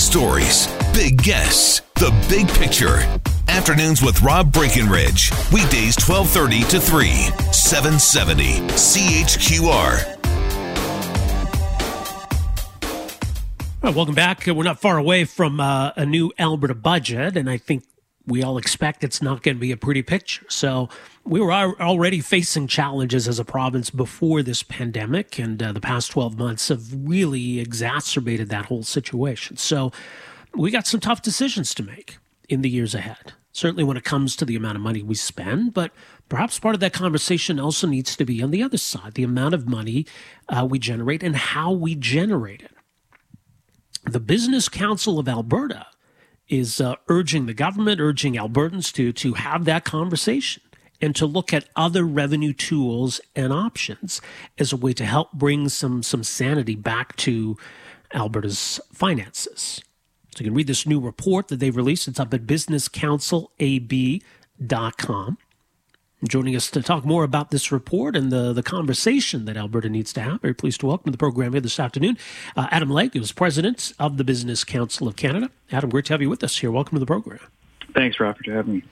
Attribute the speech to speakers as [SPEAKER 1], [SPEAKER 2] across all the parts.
[SPEAKER 1] stories, big guests, the big picture. Afternoons with Rob Breckenridge. Weekdays 1230 to 3, 770 CHQR.
[SPEAKER 2] All right, welcome back. We're not far away from uh, a new Alberta budget, and I think we all expect it's not going to be a pretty picture. So we were already facing challenges as a province before this pandemic, and uh, the past 12 months have really exacerbated that whole situation. So we got some tough decisions to make in the years ahead. Certainly when it comes to the amount of money we spend, but perhaps part of that conversation also needs to be on the other side the amount of money uh, we generate and how we generate it. The Business Council of Alberta is uh, urging the government, urging Albertans to to have that conversation and to look at other revenue tools and options as a way to help bring some some sanity back to Alberta's finances. So you can read this new report that they've released. It's up at businesscouncilab.com. Joining us to talk more about this report and the, the conversation that Alberta needs to have, very pleased to welcome to the program here this afternoon uh, Adam Legge, who is president of the Business Council of Canada. Adam, great to have you with us here. Welcome to the program.
[SPEAKER 3] Thanks, Robert, for having me.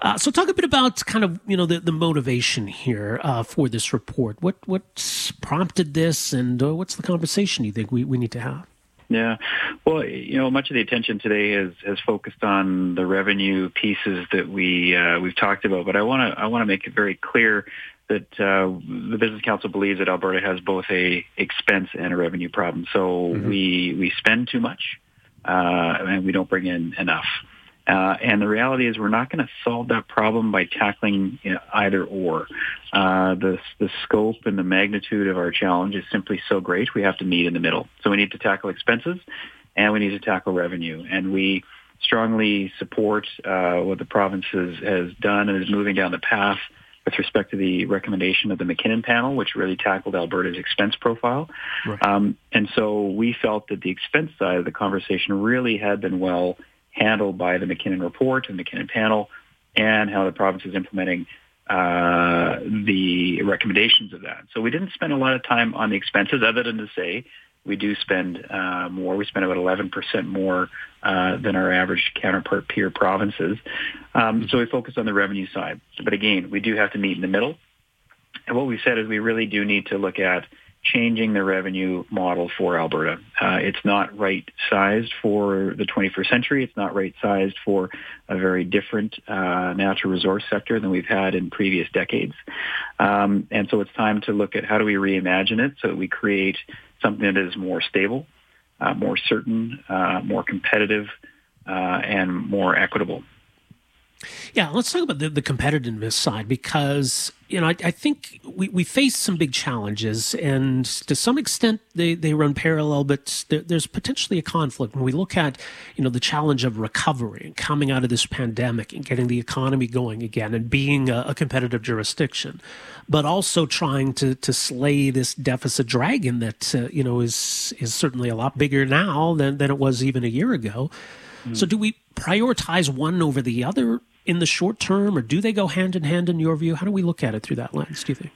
[SPEAKER 2] Uh, so, talk a bit about kind of you know the, the motivation here uh, for this report. What what's prompted this, and uh, what's the conversation you think we, we need to have?
[SPEAKER 3] Yeah, well, you know, much of the attention today has has focused on the revenue pieces that we uh, we've talked about, but I want to I want to make it very clear that uh, the Business Council believes that Alberta has both a expense and a revenue problem. So mm-hmm. we we spend too much, uh, and we don't bring in enough. Uh, and the reality is we're not going to solve that problem by tackling you know, either or. Uh, the, the scope and the magnitude of our challenge is simply so great, we have to meet in the middle. So we need to tackle expenses and we need to tackle revenue. And we strongly support uh, what the province has, has done and is moving down the path with respect to the recommendation of the MacKinnon panel, which really tackled Alberta's expense profile. Right. Um, and so we felt that the expense side of the conversation really had been well handled by the MacKinnon report and MacKinnon panel and how the province is implementing uh, the recommendations of that. So we didn't spend a lot of time on the expenses other than to say we do spend uh, more. We spend about 11% more uh, than our average counterpart peer provinces. Um, so we focus on the revenue side. But again, we do have to meet in the middle. And what we said is we really do need to look at changing the revenue model for Alberta. Uh, it's not right sized for the 21st century. It's not right sized for a very different uh, natural resource sector than we've had in previous decades. Um, and so it's time to look at how do we reimagine it so that we create something that is more stable, uh, more certain, uh, more competitive, uh, and more equitable.
[SPEAKER 2] Yeah, let's talk about the, the competitiveness side because, you know, I, I, think we, we face some big challenges and to some extent they, they run parallel, but there, there's potentially a conflict when we look at, you know, the challenge of recovery and coming out of this pandemic and getting the economy going again and being a, a competitive jurisdiction, but also trying to, to slay this deficit dragon that, uh, you know, is, is certainly a lot bigger now than, than it was even a year ago. So, do we prioritize one over the other in the short term, or do they go hand in hand in your view? How do we look at it through that lens, do you think?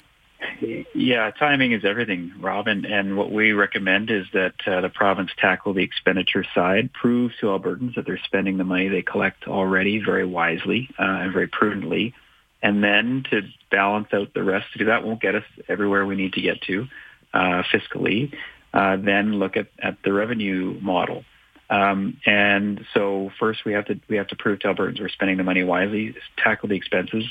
[SPEAKER 3] Yeah, timing is everything, Robin. And what we recommend is that uh, the province tackle the expenditure side, prove to Albertans that they're spending the money they collect already very wisely uh, and very prudently. And then to balance out the rest, to do that won't get us everywhere we need to get to uh, fiscally. Uh, then look at, at the revenue model. Um, and so first we have to we have to prove to Albertans we're spending the money wisely, tackle the expenses,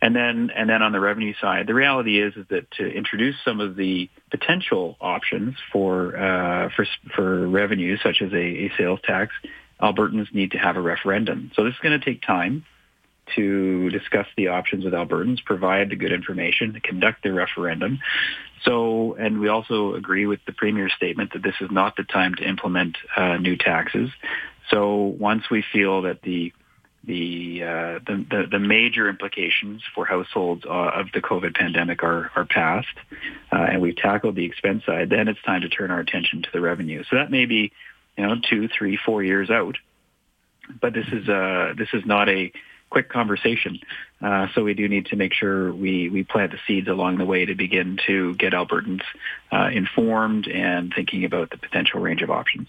[SPEAKER 3] and then and then on the revenue side, the reality is is that to introduce some of the potential options for uh, for for revenue, such as a, a sales tax, Albertans need to have a referendum. So this is going to take time to discuss the options with Albertans, provide the good information, conduct the referendum. So, and we also agree with the Premier's statement that this is not the time to implement uh, new taxes. So once we feel that the the, uh, the, the, the major implications for households uh, of the COVID pandemic are are past, uh, and we've tackled the expense side, then it's time to turn our attention to the revenue. So that may be, you know, two, three, four years out, but this is uh, this is not a quick conversation. Uh, so we do need to make sure we, we plant the seeds along the way to begin to get Albertans uh, informed and thinking about the potential range of options.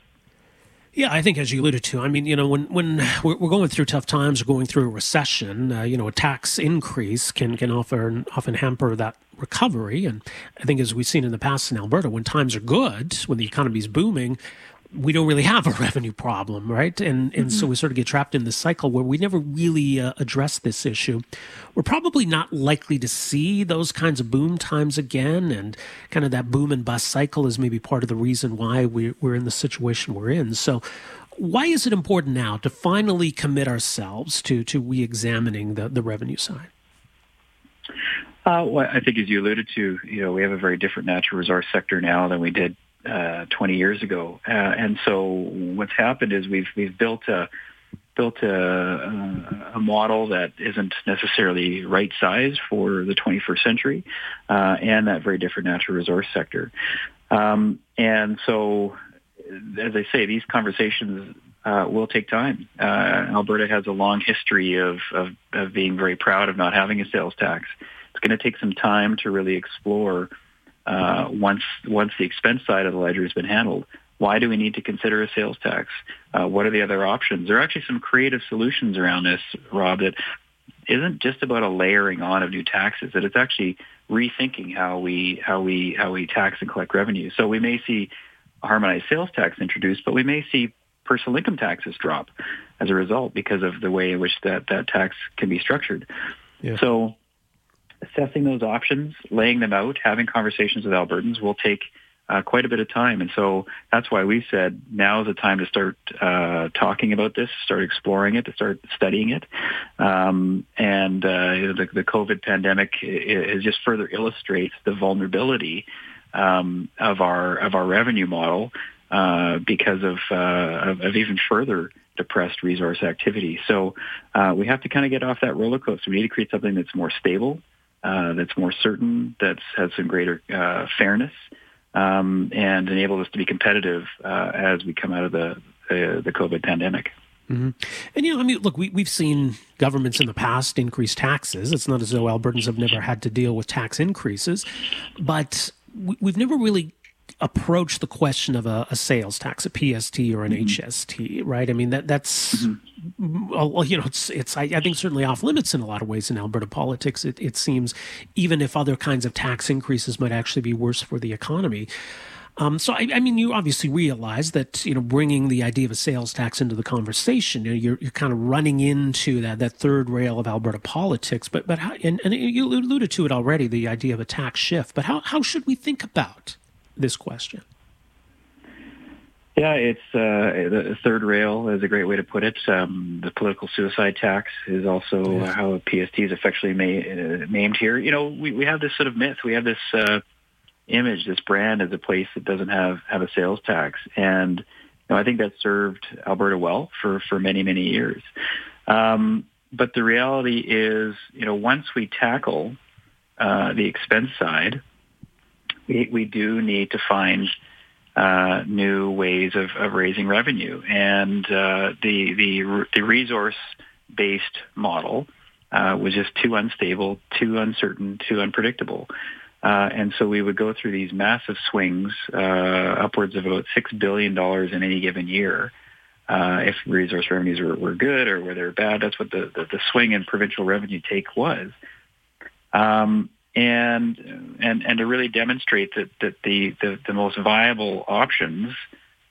[SPEAKER 2] Yeah, I think as you alluded to, I mean, you know, when when we're, going through tough times or going through a recession, uh, you know, a tax increase can can often often hamper that recovery. And I think as we've seen in the past in Alberta, when times are good, when the economy is booming, we don't really have a revenue problem, right? And and mm-hmm. so we sort of get trapped in this cycle where we never really uh, address this issue. We're probably not likely to see those kinds of boom times again, and kind of that boom and bust cycle is maybe part of the reason why we, we're in the situation we're in. So. Why is it important now to finally commit ourselves to to re-examining the, the revenue side?
[SPEAKER 3] Uh, well, I think as you alluded to, you know, we have a very different natural resource sector now than we did uh, 20 years ago. Uh, and so what's happened is we've we've built a built a, a model that isn't necessarily right size for the 21st century uh, and that very different natural resource sector. Um, and so, as I say, these conversations uh, will take time. Uh, Alberta has a long history of, of, of being very proud of not having a sales tax. It's going to take some time to really explore uh, once once the expense side of the ledger has been handled. Why do we need to consider a sales tax? Uh, what are the other options? There are actually some creative solutions around this, Rob, that isn't just about a layering on of new taxes. That it's actually rethinking how we how we how we tax and collect revenue. So we may see a harmonized sales tax introduced, but we may see personal income taxes drop as a result because of the way in which that, that tax can be structured. Yeah. So assessing those options, laying them out, having conversations with Albertans will take uh, quite a bit of time. And so that's why we said now is the time to start uh, talking about this, start exploring it, to start studying it. Um, and uh, the, the, COVID pandemic is just further illustrates the vulnerability um, of our of our revenue model uh, because of, uh, of, of even further depressed resource activity. So uh, we have to kind of get off that roller coaster. We need to create something that's more stable, uh, that's more certain, that has some greater uh, fairness, um, and enable us to be competitive uh, as we come out of the the, COVID pandemic.
[SPEAKER 2] Mm-hmm. And you know, I mean, look, we we've seen governments in the past increase taxes. It's not as though Albertans have never had to deal with tax increases, but we, we've never really approach the question of a, a, sales tax, a PST or an mm-hmm. HST, right? I mean that that's mm-hmm. well, you know, it's it's I, I, think certainly off limits in a lot of ways in Alberta politics. It, it seems even if other kinds of tax increases might actually be worse for the economy. Um, so I, I, mean, you obviously realize that you know bringing the idea of a sales tax into the conversation, you know, you're, you're kind of running into that that third rail of Alberta politics. But but how, and, and you alluded to it already, the idea of a tax shift. But how how should we think about this question?
[SPEAKER 3] Yeah, it's uh, the third rail is a great way to put it. Um, the political suicide tax is also yes. how PST is effectively ma- uh, named here. You know, we, we have this sort of myth. We have this uh, image, this brand as a place that doesn't have, have a sales tax. And you know, I think that served Alberta well for, for many, many years. Um, but the reality is, you know, once we tackle uh, the expense side, we, we do need to find uh, new ways of, of raising revenue. And uh, the, the, the resource-based model uh, was just too unstable, too uncertain, too unpredictable. Uh, and so we would go through these massive swings, uh, upwards of about $6 billion in any given year. Uh, if resource revenues were, were good or were they bad, that's what the, the, the swing in provincial revenue take was. Um, and and and to really demonstrate that that the the, the most viable options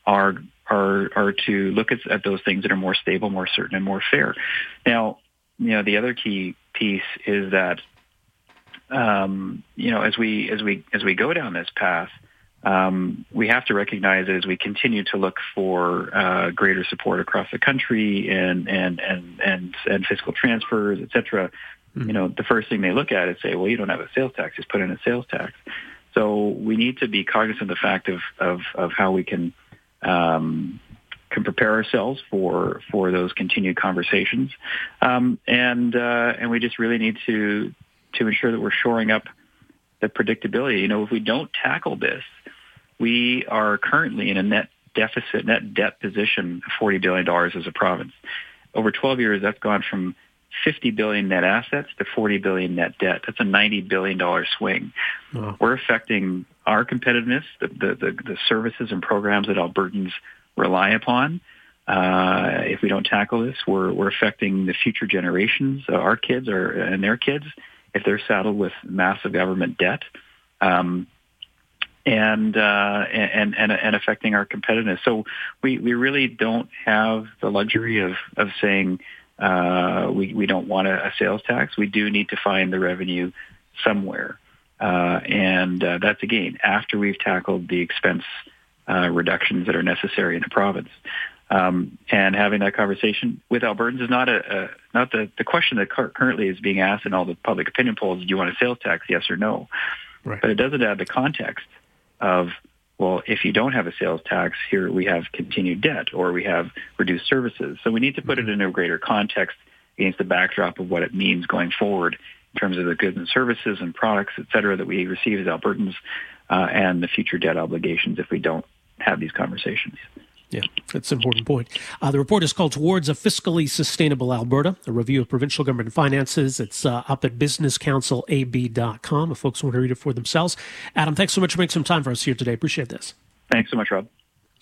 [SPEAKER 3] are are are to look at, at those things that are more stable, more certain, and more fair. Now, you know, the other key piece is that um, you know as we as we as we go down this path. Um, we have to recognize that as we continue to look for uh, greater support across the country and and and and, and fiscal transfers, et cetera. You know, the first thing they look at is say, well, you don't have a sales tax, just put in a sales tax. So we need to be cognizant of the fact of, of, of how we can um, can prepare ourselves for for those continued conversations, um, and uh, and we just really need to to ensure that we're shoring up the predictability. You know, if we don't tackle this, we are currently in a net deficit, net debt position of forty billion dollars as a province. Over twelve years, that's gone from 50 billion net assets to 40 billion net debt. That's a 90 billion dollar swing. Wow. We're affecting our competitiveness, the, the, the, the, services and programs that Albertans rely upon. Uh, if we don't tackle this, we're, we're affecting the future generations, uh, our kids or, and their kids, if they're saddled with massive government debt. Um, and, uh, and and and affecting our competitiveness. So we, we really don't have the luxury of of saying uh, we we don't want a, a, sales tax. We do need to find the revenue somewhere, uh, and uh, that's again after we've tackled the expense uh, reductions that are necessary in the province. Um, and having that conversation with Albertans is not a, a not the, the question that currently is being asked in all the public opinion polls. Do you want a sales tax? Yes or no? Right. But it doesn't add the context of well, if you don't have a sales tax, here we have continued debt or we have reduced services. So we need to put mm-hmm. it in a greater context against the backdrop of what it means going forward in terms of the goods and services and products, et cetera, that we receive as Albertans uh, and the future debt obligations if we don't have these conversations.
[SPEAKER 2] Yeah, that's an important point. Uh, the report is called Towards a Fiscally Sustainable Alberta, a review of provincial government finances. It's uh, up at businesscouncilab.com if folks want to read it for themselves. Adam, thanks so much for making some time for us here today. Appreciate this.
[SPEAKER 3] Thanks so much, Rob.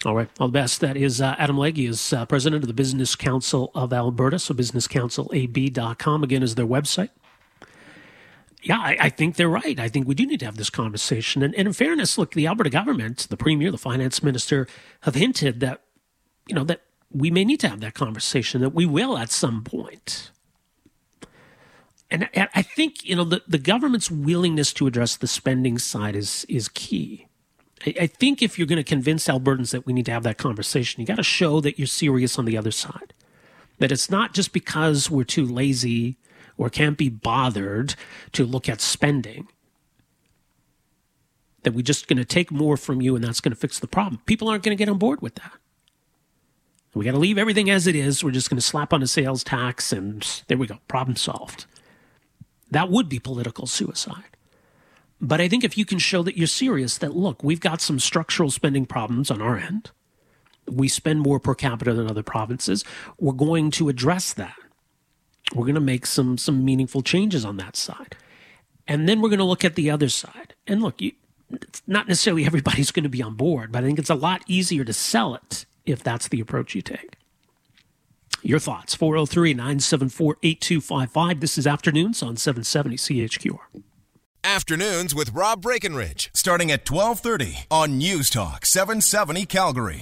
[SPEAKER 2] All right, all the best. That is uh, Adam Legge, he is uh, president of the Business Council of Alberta. So businesscouncilab.com, again, is their website yeah, I, I, think they're right. I think we do need to have this conversation. And, and, in fairness, look, the Alberta government, the premier, the finance minister have hinted that, you know, that we may need to have that conversation, that we will at some point. And, I think, you know, the, the government's willingness to address the spending side is, is key. I, I think if you're going to convince Albertans that we need to have that conversation, you got to show that you're serious on the other side. That it's not just because we're too lazy or can't be bothered to look at spending. That we're just going to take more from you and that's going to fix the problem. People aren't going to get on board with that. We got to leave everything as it is. We're just going to slap on a sales tax and there we go, problem solved. That would be political suicide. But I think if you can show that you're serious, that look, we've got some structural spending problems on our end. We spend more per capita than other provinces. We're going to address that. We're going to make some some meaningful changes on that side. And then we're going to look at the other side. And look, you, it's not necessarily everybody's going to be on board, but I think it's a lot easier to sell it if that's the approach you take. Your thoughts 403 974 8255. This is Afternoons on 770 CHQR.
[SPEAKER 1] Afternoons with Rob Breckenridge, starting at 1230 on News Talk 770 Calgary.